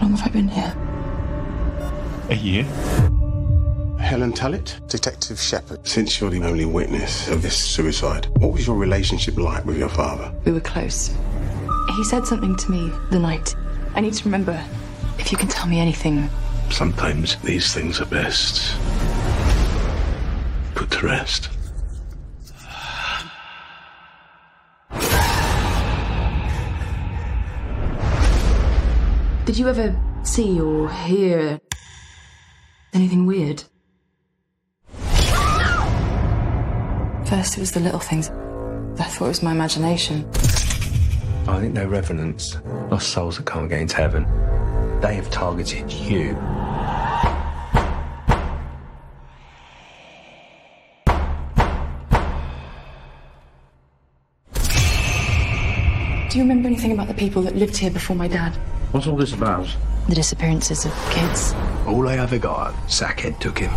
How long have I been here? A year? Helen Tullett, Detective Shepard. Since you're the only witness of this suicide, what was your relationship like with your father? We were close. He said something to me the night. I need to remember. If you can tell me anything. Sometimes these things are best put to rest. Did you ever see or hear anything weird? First, it was the little things. I thought it was my imagination. I think they're revenants, lost souls that can't get into heaven. They have targeted you. Do you remember anything about the people that lived here before my dad? What's all this about? The disappearances of kids. All I ever got, Sackhead took him.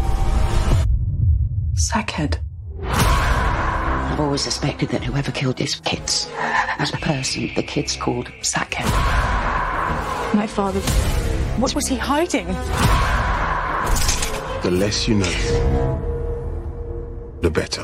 Sackhead. I've always suspected that whoever killed these kids was a person the kids called Sackhead. My father. What was he hiding? The less you know, the better.